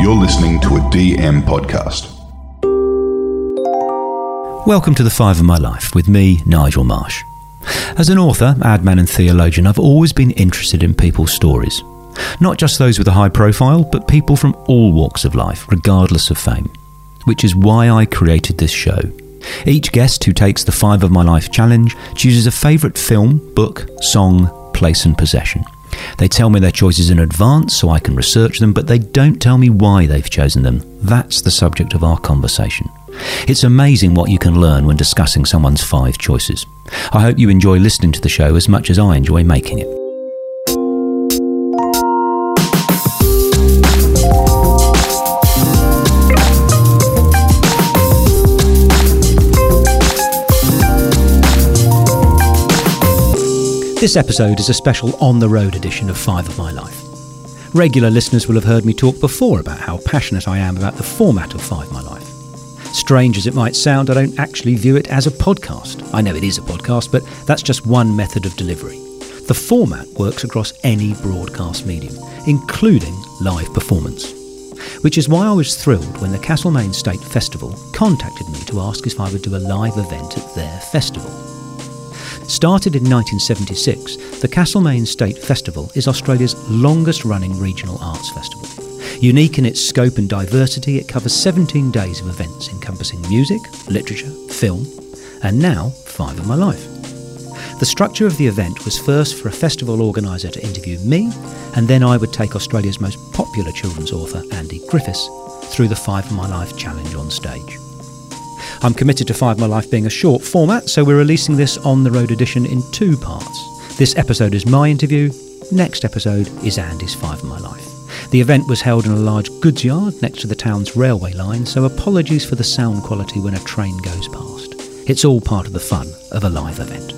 You're listening to a DM podcast. Welcome to The Five of My Life with me, Nigel Marsh. As an author, adman, and theologian, I've always been interested in people's stories. Not just those with a high profile, but people from all walks of life, regardless of fame. Which is why I created this show. Each guest who takes the Five of My Life challenge chooses a favourite film, book, song, place, and possession. They tell me their choices in advance so I can research them, but they don't tell me why they've chosen them. That's the subject of our conversation. It's amazing what you can learn when discussing someone's five choices. I hope you enjoy listening to the show as much as I enjoy making it. This episode is a special on the road edition of Five of My Life. Regular listeners will have heard me talk before about how passionate I am about the format of Five of My Life. Strange as it might sound, I don't actually view it as a podcast. I know it is a podcast, but that's just one method of delivery. The format works across any broadcast medium, including live performance. Which is why I was thrilled when the Castlemaine State Festival contacted me to ask if I would do a live event at their festival. Started in 1976, the Castlemaine State Festival is Australia's longest running regional arts festival. Unique in its scope and diversity, it covers 17 days of events encompassing music, literature, film, and now Five of My Life. The structure of the event was first for a festival organiser to interview me, and then I would take Australia's most popular children's author, Andy Griffiths, through the Five of My Life challenge on stage. I'm committed to Five My Life being a short format, so we're releasing this on the road edition in two parts. This episode is my interview, next episode is Andy's Five My Life. The event was held in a large goods yard next to the town's railway line, so apologies for the sound quality when a train goes past. It's all part of the fun of a live event.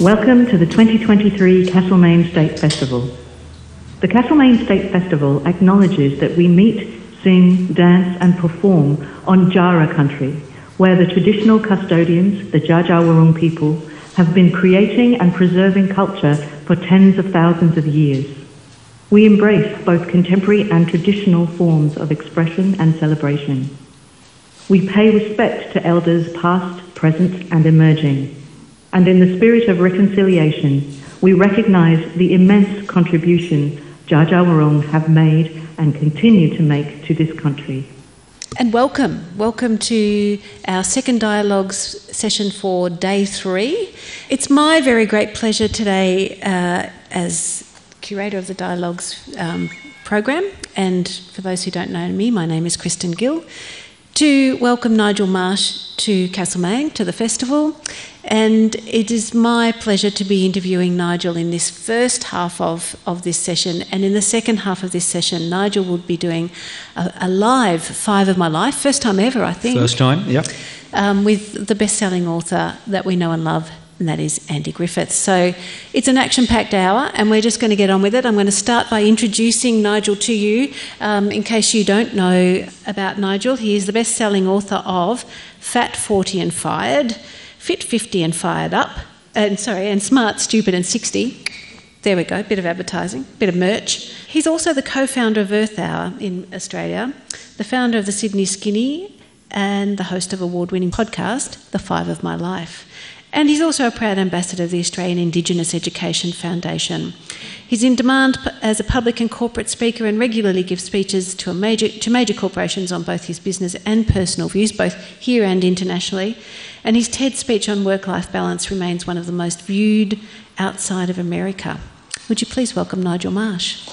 Welcome to the 2023 Castlemaine State Festival. The Castlemaine State Festival acknowledges that we meet sing, dance, and perform on Djaara country, where the traditional custodians, the Dja people, have been creating and preserving culture for tens of thousands of years. We embrace both contemporary and traditional forms of expression and celebration. We pay respect to elders past, present, and emerging. And in the spirit of reconciliation, we recognise the immense contribution Dja Wurrung have made and continue to make to this country. And welcome. Welcome to our second dialogues session for day three. It's my very great pleasure today, uh, as curator of the dialogues um, program, and for those who don't know me, my name is Kristin Gill, to welcome Nigel Marsh to Castlemaine, to the festival, and it is my pleasure to be interviewing Nigel in this first half of, of this session. And in the second half of this session, Nigel will be doing a, a live Five of My Life, first time ever, I think. First time, yeah. Um, with the best selling author that we know and love, and that is Andy Griffiths. So it's an action packed hour, and we're just going to get on with it. I'm going to start by introducing Nigel to you. Um, in case you don't know about Nigel, he is the best selling author of Fat, 40 and Fired. Fit 50 and Fired Up, and sorry, and Smart, Stupid and 60. There we go, bit of advertising, bit of merch. He's also the co founder of Earth Hour in Australia, the founder of the Sydney Skinny, and the host of award winning podcast, The Five of My Life. And he's also a proud ambassador of the Australian Indigenous Education Foundation. He's in demand as a public and corporate speaker and regularly gives speeches to, major, to major corporations on both his business and personal views, both here and internationally. And his TED speech on work life balance remains one of the most viewed outside of America. Would you please welcome Nigel Marsh?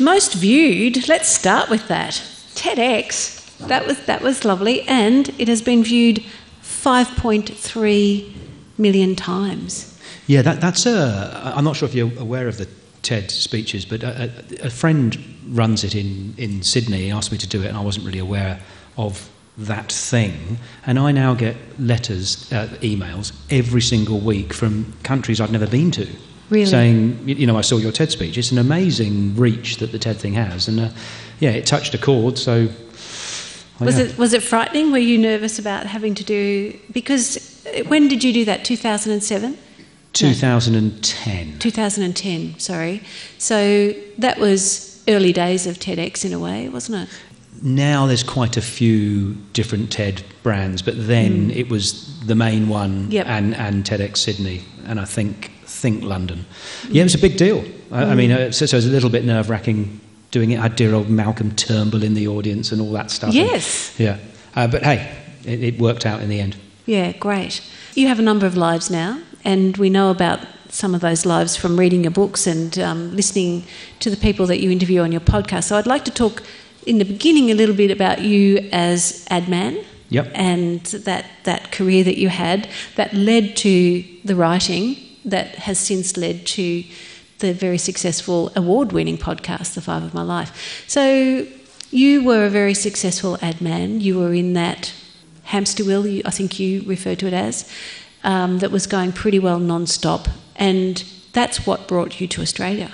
Most viewed, let's start with that. TEDx that was that was lovely, and it has been viewed 5.3 million times. Yeah, that, that's a. I'm not sure if you're aware of the TED speeches, but a, a, a friend runs it in in Sydney. He asked me to do it, and I wasn't really aware of that thing. And I now get letters, uh, emails every single week from countries I've never been to. Really? Saying, you know, I saw your TED speech. It's an amazing reach that the TED thing has. And uh, yeah, it touched a chord, so Oh, was yeah. it was it frightening? Were you nervous about having to do because uh, when did you do that? Two thousand and seven. 2010. 2010, sorry. So that was early days of TEDx in a way, wasn't it? Now there's quite a few different TED brands, but then hmm. it was the main one Yep. and, and TEDx Sydney, and I think Think London. Hmm. Yeah, it was a big deal. I, I hmm. mean, uh, so, so it was a little bit nerve wracking doing it. I had dear old Malcolm Turnbull in the audience and all that stuff. Yes. yeah. Uh, but hey, it, it worked out in the end. Yeah, great. You have a number of lives now, and we know about some of those lives from reading your books and um, listening to the people that you interview on your podcast. So I'd like to talk in the beginning a little bit about you as ad man. Yep. And that, that career that you had that led to the writing that has since led to the very successful award winning podcast, The Five of My Life. So you were a very successful ad man. You were in that hamster wheel, I think you refer to it as, um, that was going pretty well non stop. And that's what brought you to Australia.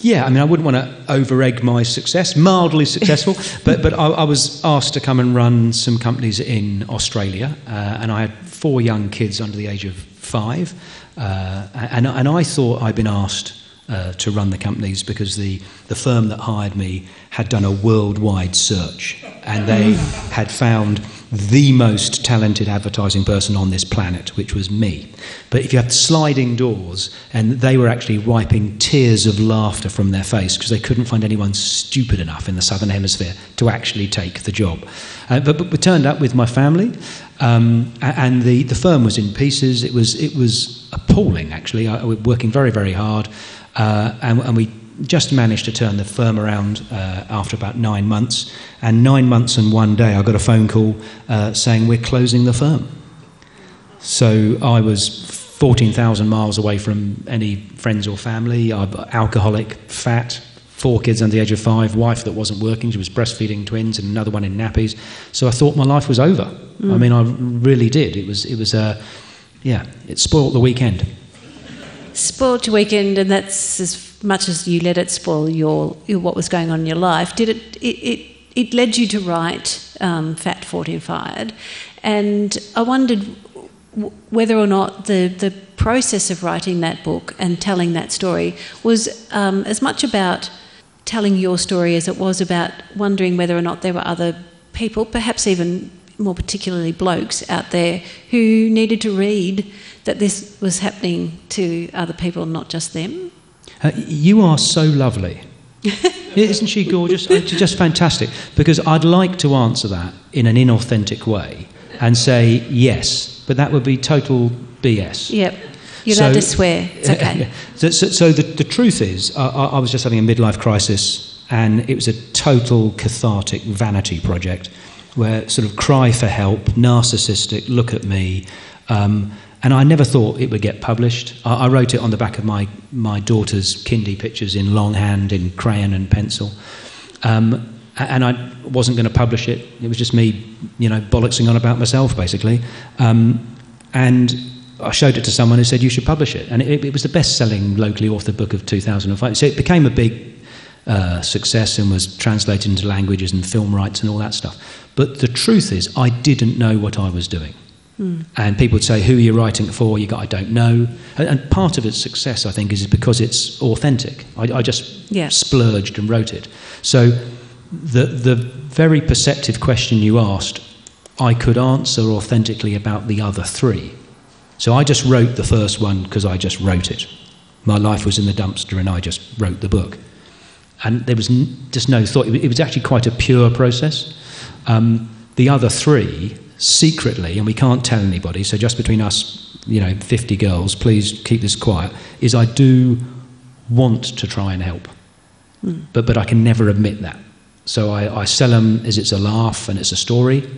Yeah, I mean, I wouldn't want to over egg my success, mildly successful, but, but I, I was asked to come and run some companies in Australia, uh, and I had four young kids under the age of five, uh, and, and I thought I'd been asked uh, to run the companies because the, the firm that hired me had done a worldwide search, and they had found the most talented advertising person on this planet, which was me. But if you had sliding doors, and they were actually wiping tears of laughter from their face because they couldn't find anyone stupid enough in the southern hemisphere to actually take the job. Uh, but, but we turned up with my family, um, and the, the firm was in pieces. It was it was appalling actually. I, we were working very very hard, uh, and, and we just managed to turn the firm around uh, after about nine months. And nine months and one day, I got a phone call uh, saying we're closing the firm. So I was 14,000 miles away from any friends or family. I'm alcoholic, fat, four kids under the age of five, wife that wasn't working. She was breastfeeding twins and another one in nappies. So I thought my life was over. I mean, I really did. It was, it was, uh, yeah, it spoilt the weekend. Spoiled your weekend, and that's as much as you let it spoil your, your what was going on in your life. Did it? It, it, it led you to write um, Fat, Fourteen Fired, and I wondered w- whether or not the the process of writing that book and telling that story was um, as much about telling your story as it was about wondering whether or not there were other people, perhaps even more particularly blokes out there who needed to read that this was happening to other people, not just them. Uh, you are so lovely. Isn't she gorgeous? Uh, just fantastic. Because I'd like to answer that in an inauthentic way and say yes, but that would be total BS. Yep. You're So- allowed to swear. It's okay. so so, so the, the truth is, I, I I was just having a midlife crisis, and it was a total cathartic vanity project where sort of cry for help, narcissistic, look at me. Um, and I never thought it would get published. I, I wrote it on the back of my, my daughter's kindy pictures in longhand, in crayon and pencil. Um, and I wasn't going to publish it. It was just me, you know, bollocksing on about myself, basically. Um, and I showed it to someone who said, you should publish it. And it, it was the best-selling locally authored book of 2005. So it became a big uh, success and was translated into languages and film rights and all that stuff. But the truth is, I didn't know what I was doing. And people would say, "Who are you writing it for?" You go, "I don't know." And, and part of its success, I think, is because it's authentic. I, I just Yeah. splurged and wrote it. So, the the very perceptive question you asked, I could answer authentically about the other three. So I just wrote the first one because I just wrote it. My life was in the dumpster, and I just wrote the book. And there was n- just no thought. It was actually quite a pure process. Um, the other three, secretly, and we can't tell anybody, so just between us, you know, 50 girls, please keep this quiet, is I do want to try and help. But, but I can never admit that. So I, I sell them as it's a laugh and it's a story,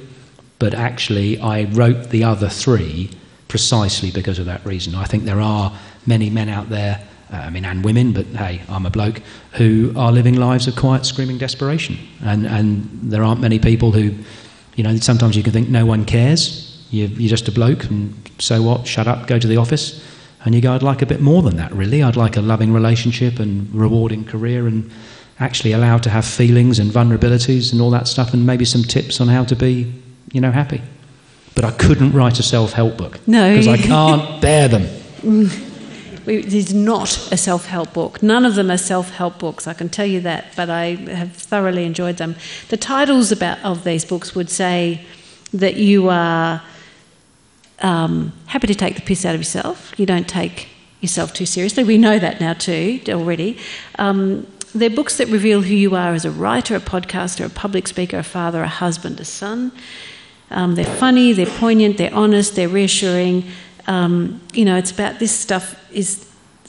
but actually I wrote the other three precisely because of that reason. I think there are many men out there, uh, I mean, and women, but hey, I'm a bloke, who are living lives of quiet, screaming desperation. And, and there aren't many people who, you know, sometimes you can think no one cares. You, you're just a bloke, and so what? Shut up, go to the office. And you go, I'd like a bit more than that, really. I'd like a loving relationship and rewarding career and actually allowed to have feelings and vulnerabilities and all that stuff and maybe some tips on how to be, you know, happy. But I couldn't write a self help book. No. Because I can't bear them. it is not a self help book. None of them are self help books, I can tell you that, but I have thoroughly enjoyed them. The titles about, of these books would say that you are um, happy to take the piss out of yourself, you don't take yourself too seriously. We know that now too, already. Um, they're books that reveal who you are as a writer, a podcaster, a public speaker, a father, a husband, a son. Um, they're funny, they're poignant, they're honest, they're reassuring. Um, you know, it's about this stuff is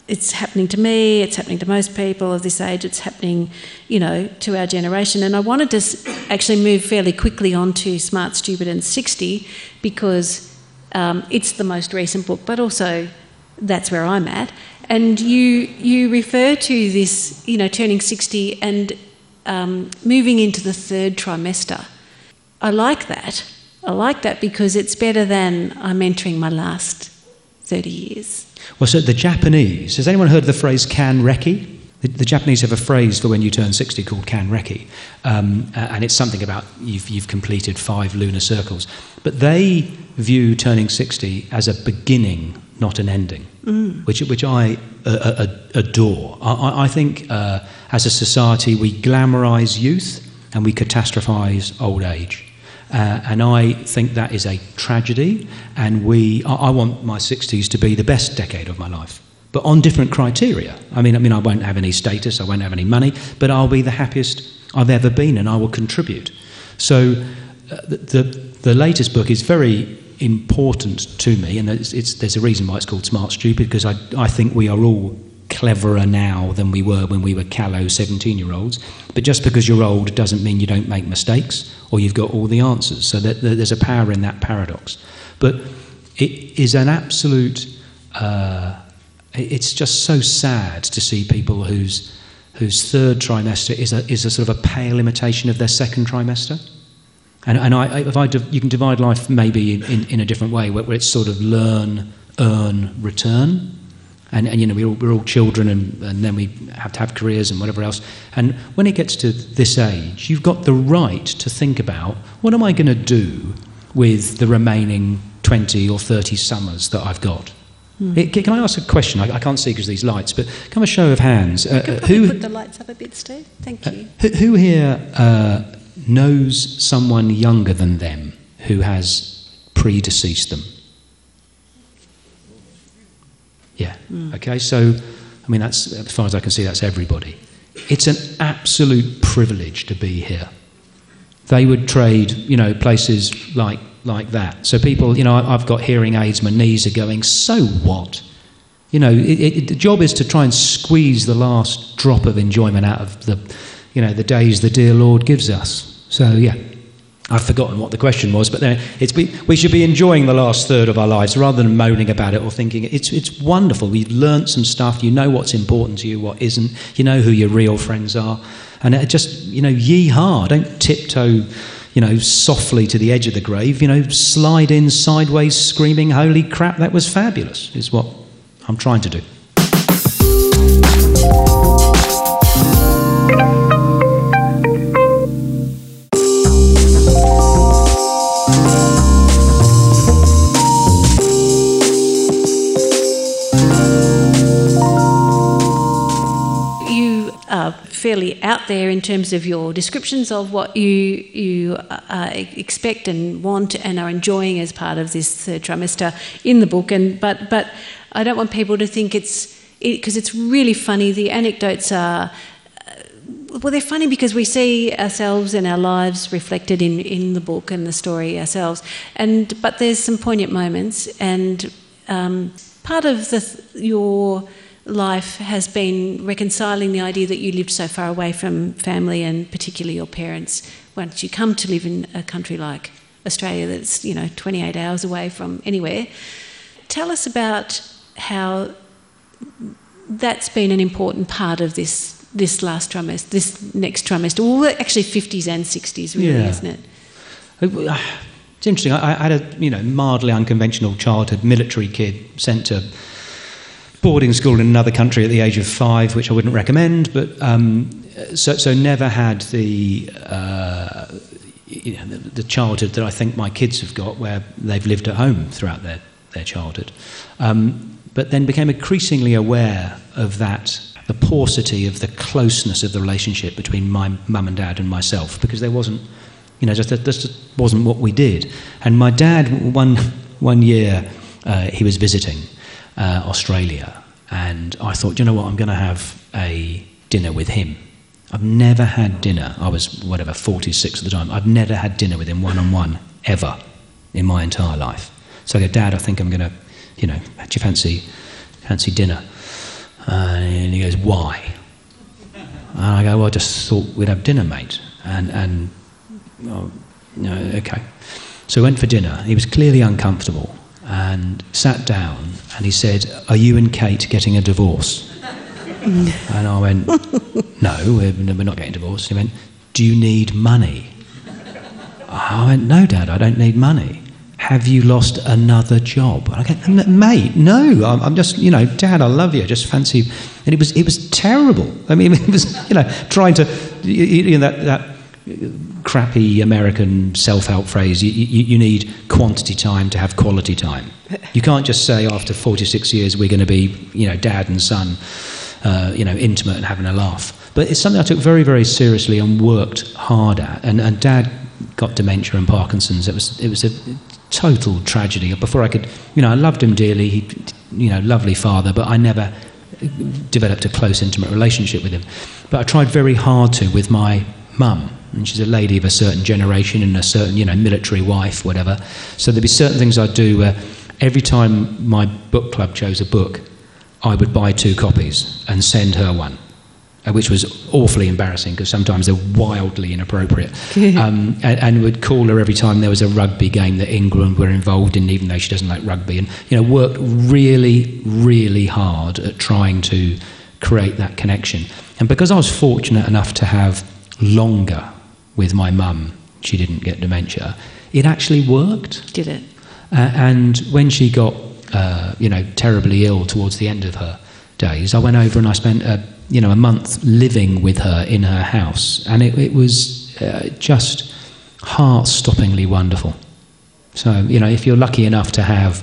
it's happening to me, it's happening to most people of this age, it's happening, you know, to our generation. And I wanted to actually move fairly quickly on to Smart, Stupid, and 60 because um, it's the most recent book, but also that's where I'm at. And you you refer to this, you know, turning 60 and um, moving into the third trimester. I like that. I like that because it's better than I'm entering my last 30 years. Well, so the Japanese, has anyone heard the phrase kanreki? The, the, Japanese have a phrase for when you turn 60 called kanreki, um, and it's something about you've, you've completed five lunar circles. But they view turning 60 as a beginning, not an ending, mm. which, which I uh, uh, adore. I, I think uh, as a society we glamorise youth and we catastrophise old age. Uh, and I think that is a tragedy. And we, I, I, want my 60s to be the best decade of my life, but on different criteria. I mean, I mean, I won't have any status, I won't have any money, but I'll be the happiest I've ever been, and I will contribute. So, uh, the, the, the latest book is very important to me, and it's, it's, there's a reason why it's called Smart Stupid because I, I think we are all cleverer now than we were when we were callow 17 year olds. But just because you're old doesn't mean you don't make mistakes or you've got all the answers. So that, that there's a power in that paradox. But it is an absolute. Uh, it's just so sad to see people whose whose third trimester is a, is a sort of a pale imitation of their second trimester. And, and I, if I, you can divide life maybe in, in, in a different way, where, where it's sort of learn, earn, return and, and you know we're all, we're all children and, and then we have to have careers and whatever else. And when it gets to this age you've got the right to think about what am i going to do with the remaining 20 or 30 summers that i've got? Mm. it, can i ask a question? I, I can't see because of these lights but come a show of hands. Uh, who put the lights up a bit steve thank you. uh, who, who, here uh, knows someone younger than them who has predeceased them yeah. Mm. Okay, so, I mean, that's, as far as I can see, that's everybody. It's an absolute privilege to be here. They would trade, you know, places like, like that. So people, you know, I've got hearing aids, my knees are going, so what? You know, it, it, the job is to try and squeeze the last drop of enjoyment out of the, you know, the days the dear Lord gives us. So, yeah. I've forgotten what the question was, but it's we should be enjoying the last third of our lives rather than moaning about it or thinking it's, it's wonderful. We've learnt some stuff, you know what's important to you, what isn't, you know who your real friends are. And just, you know, yee haw, don't tiptoe, you know, softly to the edge of the grave, you know, slide in sideways screaming, holy crap, that was fabulous, is what I'm trying to do. Fairly out there in terms of your descriptions of what you you uh, expect and want and are enjoying as part of this third trimester in the book. And but but I don't want people to think it's because it, it's really funny. The anecdotes are. Uh, well, they're funny because we see ourselves and our lives reflected in, in the book and the story ourselves, and but there's some poignant moments, and um, part of the your life has been reconciling the idea that you lived so far away from family and particularly your parents once you come to live in a country like Australia that's you know 28 hours away from anywhere. Tell us about how that's been an important part of this this last trimester this next trimester. Well actually 50s and 60s really yeah. isn't it? Uh, it's interesting. I, I had a you know mildly unconventional childhood military kid sent to boarding school in another country at the age of five, which I wouldn't recommend, but um, so, so never had the, uh, you know, the, the, childhood that I think my kids have got, where they've lived at home throughout their, their childhood. Um, but then became increasingly aware of that, the paucity of the closeness of the relationship between my mum and dad and myself, because there wasn't, you know, just, that just wasn't what we did. And my dad, one, one year, uh, he was visiting uh, Australia, and I thought, you know what, I'm going to have a dinner with him. I've never had dinner. I was, whatever, 46 at the time. I've never had dinner with him one on one, ever, in my entire life. So I go, Dad, I think I'm going to, you know, do you fancy, fancy dinner? Uh, and he goes, Why? And I go, Well, I just thought we'd have dinner, mate. And, and oh, okay. So we went for dinner. He was clearly uncomfortable and sat down and he said, Are you and Kate getting a divorce? and I went, No, we're, we're not getting divorced. He went, Do you need money? I went, No, Dad, I don't need money. Have you lost another job? And I go, Mate, no, I'm, I'm just, you know, Dad, I love you. I just fancy. And it was, it was terrible. I mean, it was, you know, trying to, you know, that, that crappy American self help phrase you, you, you, need quantity time to have quality time. You can't just say after 46 years we're going to be, you know, dad and son, uh, you know, intimate and having a laugh. But it's something I took very, very seriously and worked hard at. And, and dad got dementia and Parkinson's. It was, it was a total tragedy. Before I could, you know, I loved him dearly. He, you know, lovely father, but I never developed a close, intimate relationship with him. But I tried very hard to with my mum and she's a lady of a certain generation and a certain, you know, military wife, whatever. So there'd be certain things I'd do where every time my book club chose a book, I would buy two copies and send her one, uh, which was awfully embarrassing because sometimes they're wildly inappropriate. um, and, and, would call her every time there was a rugby game that England were involved in, even though she doesn't like rugby. And, you know, worked really, really hard at trying to create that connection. And because I was fortunate enough to have longer with my mum, she didn't get dementia, it actually worked. Did it? Uh, and when she got, uh, you know, terribly ill towards the end of her days, I went over and I spent, a, you know, a month living with her in her house, and it, it was uh, just heart-stoppingly wonderful. So, you know, if you're lucky enough to have,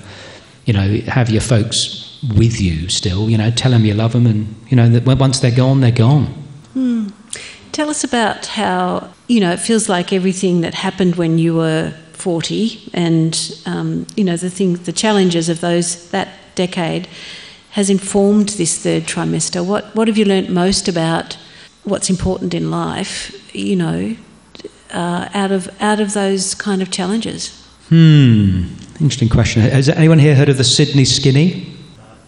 you know, have your folks with you still, you know, tell them you love them, and you know that once they're gone, they're gone. Hmm. Tell us about how, you know, it feels like everything that happened when you were 40 and, um, you know, the things, the challenges of those, that decade has informed this third trimester. What, what have you learnt most about what's important in life, you know, uh, out, of, out of those kind of challenges? Hmm, interesting question. Has anyone here heard of the Sydney Skinny?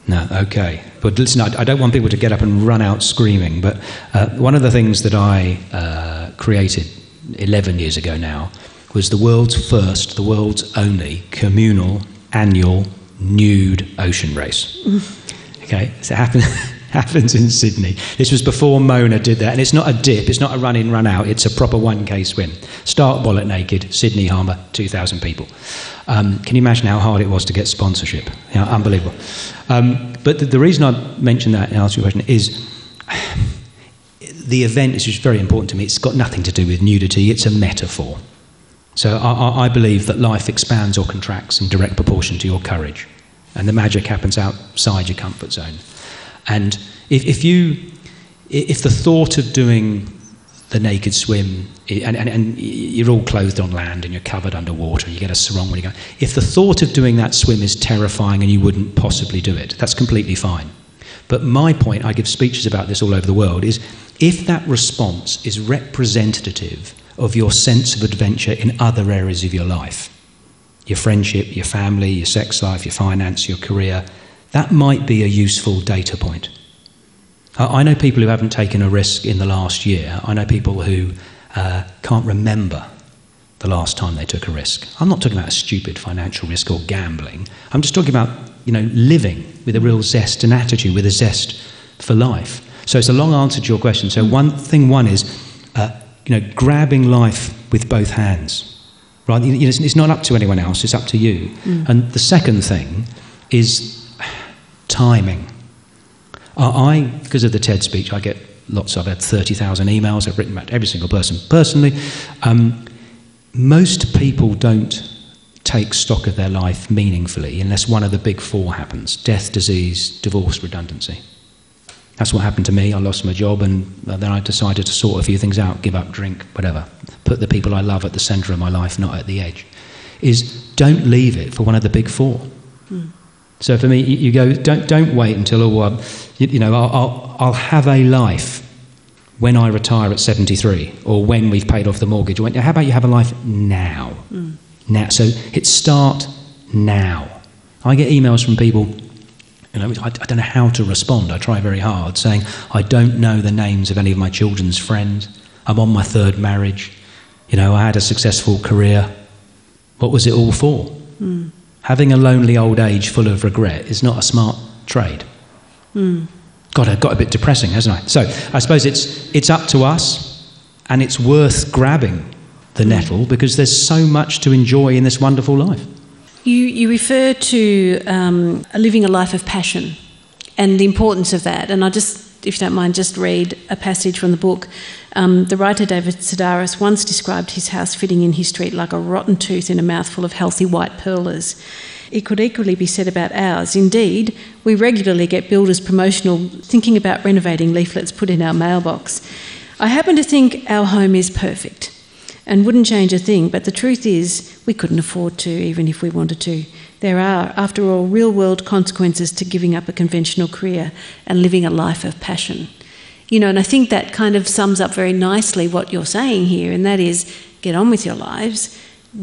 No, okay. But listen, I, don't want people to get up and run out screaming. But uh, one of the things that I uh, created 11 years ago now was the world's first, the world's only communal annual nude ocean race. Okay, so it happened, happens in Sydney. This was before Mona did that, and it's not a dip, it's not a run in, run out, it's a proper 1K swim. Start wallet naked, Sydney Harbour, 2,000 people. Um, can you imagine how hard it was to get sponsorship? You know, unbelievable. Um, but the, the, reason I mention that and asked you a question is the event is very important to me. It's got nothing to do with nudity, it's a metaphor. So I, I believe that life expands or contracts in direct proportion to your courage. And the magic happens outside your comfort zone. And if, if you, if the thought of doing the naked swim, and, and, and, you're all clothed on land and you're covered underwater, you get a sarong when you go. If the thought of doing that swim is terrifying and you wouldn't possibly do it, that's completely fine. But my point, I give speeches about this all over the world, is if that response is representative of your sense of adventure in other areas of your life, your friendship, your family, your sex life, your finance, your career, that might be a useful data point. I know people who haven't taken a risk in the last year. I know people who uh, can't remember the last time they took a risk. I'm not talking about a stupid financial risk or gambling. I'm just talking about you know living with a real zest and attitude, with a zest for life. So it's a long answer to your question. So one thing one is uh, you know grabbing life with both hands. Right? It's not up to anyone else. It's up to you. Mm. And the second thing is timing. I, because of the TED speech, I get lots. I've had 30,000 emails. I've written back to every single person personally. Um, most people don't take stock of their life meaningfully unless one of the big four happens death, disease, divorce, redundancy. That's what happened to me. I lost my job, and then I decided to sort a few things out give up drink, whatever. Put the people I love at the centre of my life, not at the edge. Is don't leave it for one of the big four. Mm. So for me, you, go, don't, don't wait until, oh, um, you, you, know, I'll, I'll, I'll, have a life when I retire at 73 or when we've paid off the mortgage. How about you have a life now? Mm. Now. So hit start now. I get emails from people you know, I, I, don't know how to respond. I try very hard, saying, I don't know the names of any of my children's friends. I'm on my third marriage. You know, I had a successful career. What was it all for? Mm. Having a lonely old age full of regret is not a smart trade. Mm. God, it got a bit depressing, hasn't I? So I suppose it's, it's up to us, and it's worth grabbing the nettle because there's so much to enjoy in this wonderful life. You, you refer to um, living a life of passion and the importance of that. And I just, if you don't mind, just read a passage from the book. Um, the writer David Sedaris once described his house fitting in his street like a rotten tooth in a mouthful of healthy white pearlers. It could equally be said about ours. Indeed, we regularly get builders' promotional thinking about renovating leaflets put in our mailbox. I happen to think our home is perfect and wouldn't change a thing. But the truth is, we couldn't afford to, even if we wanted to. There are, after all, real world consequences to giving up a conventional career and living a life of passion. You know, and I think that kind of sums up very nicely what you're saying here, and that is get on with your lives.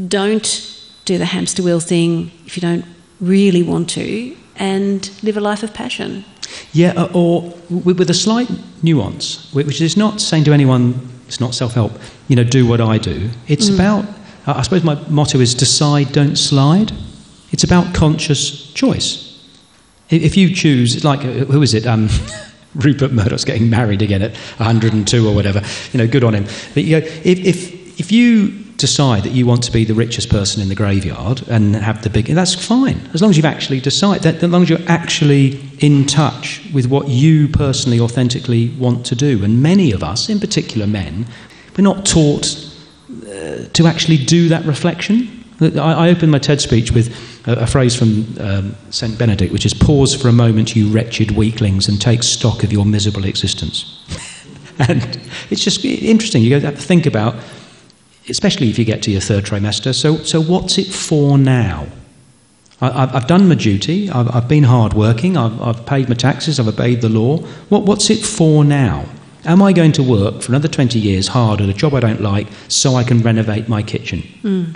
Don't do the hamster wheel thing if you don't really want to, and live a life of passion. Yeah, or with a slight nuance, which is not saying to anyone it's not self help, you know, do what I do. It's mm. about, I suppose my motto is decide, don't slide. It's about conscious choice. If you choose, like, uh, who is it? Um, Rupert Murdoch's getting married again at 102 or whatever. You know, good on him. But you know, if, if, if you decide that you want to be the richest person in the graveyard and have the big, that's fine. As long as you've actually decided, that, as long as you're actually in touch with what you personally, authentically want to do. And many of us, in particular men, we're not taught uh, to actually do that reflection. I, I opened my TED speech with a, a phrase from um, St. Benedict, which is pause for a moment, you wretched weaklings, and take stock of your miserable existence. and it's just interesting. You to think about especially if you get to your third trimester. So, so what's it for now? I, have done my duty, I've, I've been hardworking, I've, I've paid my taxes, I've obeyed the law. What, what's it for now? Am I going to work for another 20 years hard at a job I don't like so I can renovate my kitchen? Mm.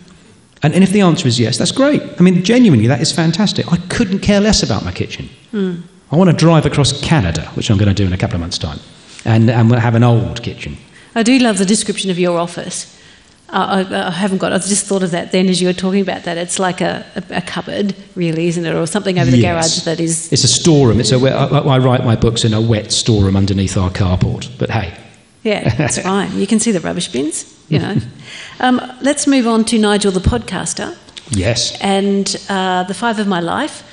And, and, if the answer is yes, that's great. I mean, genuinely, that is fantastic. I couldn't care less about my kitchen. Mm. I want to drive across Canada, which I'm going to do in a couple of months' time, and, and have an old kitchen. I do love the description of your office. I, I, haven't got. I just thought of that then as you were talking about that. It's like a, a, a cupboard, really, isn't it, or something over the yes. garage that is. It's a storeroom. It's a. I, I write my books in a wet storeroom underneath our carport. But hey. Yeah, that's fine. You can see the rubbish bins. You know. um, let's move on to Nigel, the podcaster. Yes. And uh, the five of my life.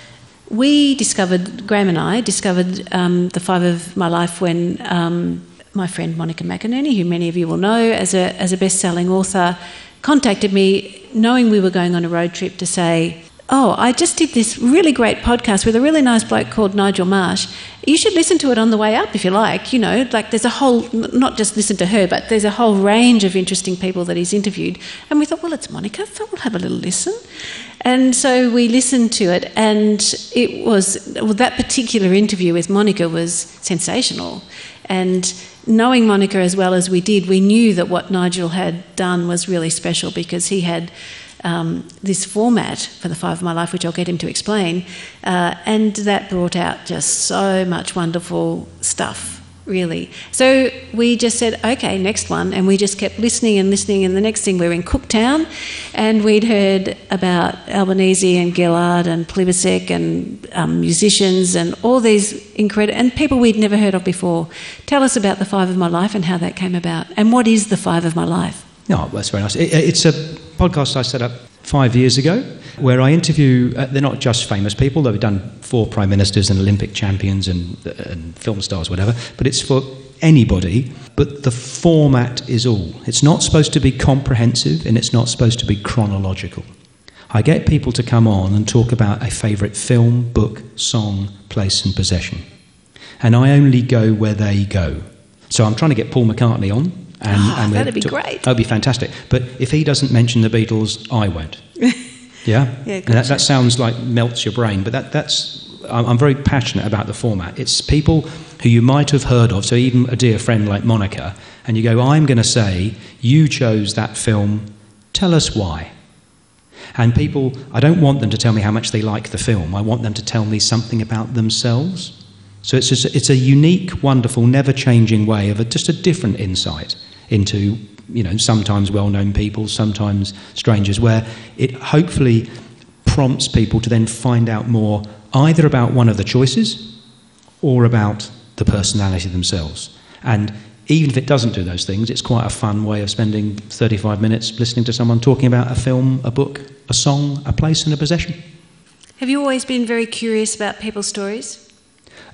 We discovered Graham and I discovered um, the five of my life when. Um, my friend Monica McInerney, who many of you will know as a, as a best selling author, contacted me knowing we were going on a road trip to say, Oh, I just did this really great podcast with a really nice bloke called Nigel Marsh. You should listen to it on the way up if you like. You know, like there's a whole, not just listen to her, but there's a whole range of interesting people that he's interviewed. And we thought, well, it's Monica, so we'll have a little listen. And so we listened to it, and it was, well, that particular interview with Monica was sensational. And knowing Monica as well as we did, we knew that what Nigel had done was really special because he had um, this format for the Five of My Life, which I'll get him to explain, uh, and that brought out just so much wonderful stuff really. So we just said, okay, next one. And we just kept listening and listening. And the next thing, we were in Cooktown and we'd heard about Albanese and Gillard and Plibersek and um, musicians and all these incredible, and people we'd never heard of before. Tell us about the Five of My Life and how that came about. And what is the Five of My Life? No, that's very nice. It, it's a podcast I set up five years ago where I interview, uh, they're not just famous people, they've done four prime ministers and Olympic champions and, uh, and film stars, whatever, but it's for anybody, but the format is all. It's not supposed to be comprehensive and it's not supposed to be chronological. I get people to come on and talk about a favourite film, book, song, place, and possession. And I only go where they go. So I'm trying to get Paul McCartney on. And, Oh, and that'd be great. That'd be fantastic. But if he doesn't mention the Beatles, I won't. Yeah? Yeah, And that, that sounds like melts your brain, but that, that's. I'm, I'm very passionate about the format. It's people who you might have heard of, so even a dear friend like Monica, and you go, I'm going to say, you chose that film, tell us why. And people, I don't want them to tell me how much they like the film. I want them to tell me something about themselves. So it's just, it's a unique, wonderful, never-changing way of a, just a different insight into, you know, sometimes well-known people, sometimes strangers, where it hopefully prompts people to then find out more either about one of the choices or about the personality themselves. And even if it doesn't do those things, it's quite a fun way of spending 35 minutes listening to someone talking about a film, a book, a song, a place, and a possession. Have you always been very curious about people's stories?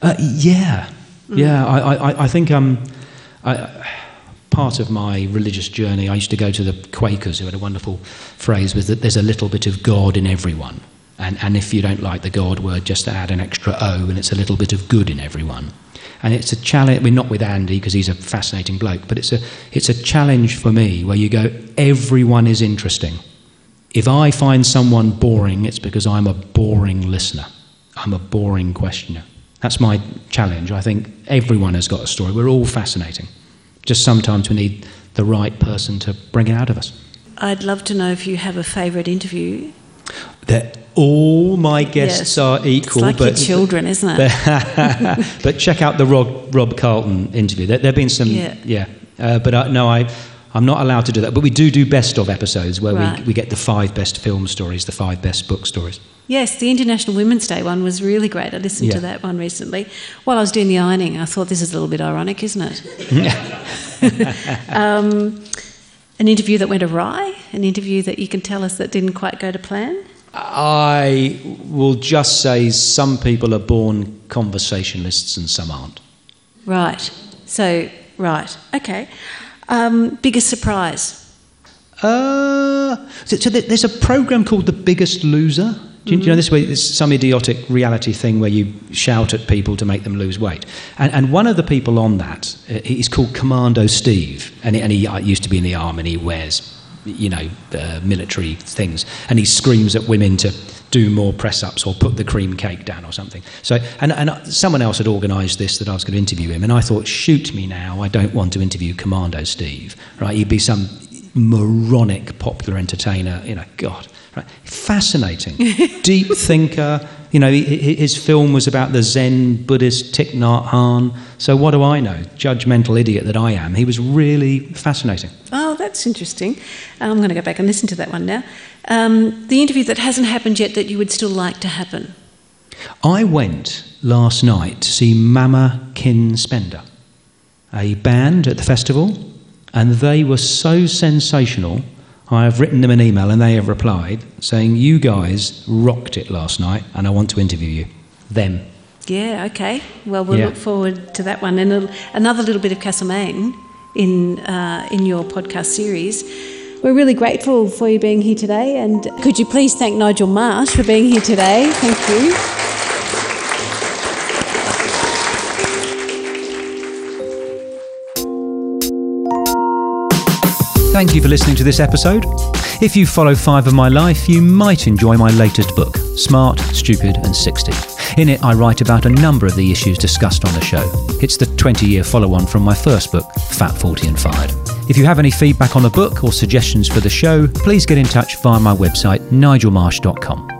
Uh, yeah, yeah. I, I, I think um, I, part of my religious journey, I used to go to the Quakers, who had a wonderful phrase, was that there's a little bit of God in everyone. And, and if you don't like the God word, just add an extra O, and it's a little bit of good in everyone. And it's a challenge. We're not with Andy because he's a fascinating bloke, but it's a it's a challenge for me where you go, everyone is interesting. If I find someone boring, it's because I'm a boring listener. I'm a boring questioner. That's my challenge. I think everyone has got a story. We're all fascinating. Just sometimes we need the right person to bring it out of us. I'd love to know if you have a favourite interview. That all my guests Yes. are equal, it's like but your children, isn't it? but check out the Rob, Rob Carlton interview. There, there have been some, Yeah. yeah. Uh, but uh, no, I, I'm not allowed to do that. But we do do best of episodes where Right. we, we get the five best film stories, the five best book stories. Yes, the International Women's Day one was really great. I listened to that one recently. While I was doing the ironing, I thought this is a little bit ironic, isn't it? um, an interview that went awry, an interview that you can tell us that didn't quite go to plan. I will just say some people are born conversationalists and some aren't. Right. So, right. Okay. Um, biggest surprise. Uh, so, so there's a program called The Biggest Loser. Do you, do you know this way? It's some idiotic reality thing where you shout at people to make them lose weight. And, and one of the people on that, uh, he's called Commando Steve, and, he- and he uh, used to be in the army and he wears, you know, uh, military things, and he screams at women to do more press ups or put the cream cake down or something. So, and, and someone else had organised this that I was going to interview him, and I thought, shoot me now, I don't want to interview Commando Steve, right? He'd be some moronic popular entertainer, you know, God, right? Fascinating, deep thinker. You know, his film was about the Zen Buddhist Thich Nhat Hanh. So what do I know? Judgmental idiot that I am. He was really fascinating. Oh, that's interesting. I'm going to go back and listen to that one now. Um, the interview that hasn't happened yet that you would still like to happen. I went last night to see Mama Kin Spender, a band at the festival, and they were so sensational. I have written them an email and they have replied saying, You guys rocked it last night and I want to interview you. Them. Yeah, okay. Well, we'll Yeah. look forward to that one. And a, another little bit of Castlemaine in, uh, in your podcast series. We're really grateful for you being here today. And could you please thank Nigel Marsh for being here today? Thank you. Thank you for listening to this episode. If you follow Five of My Life, you might enjoy my latest book, Smart, Stupid and 60. In it, I write about a number of the issues discussed on the show. It's the 20 year follow on from my first book, Fat 40 and Fired. If you have any feedback on the book or suggestions for the show, please get in touch via my website, nigelmarsh.com.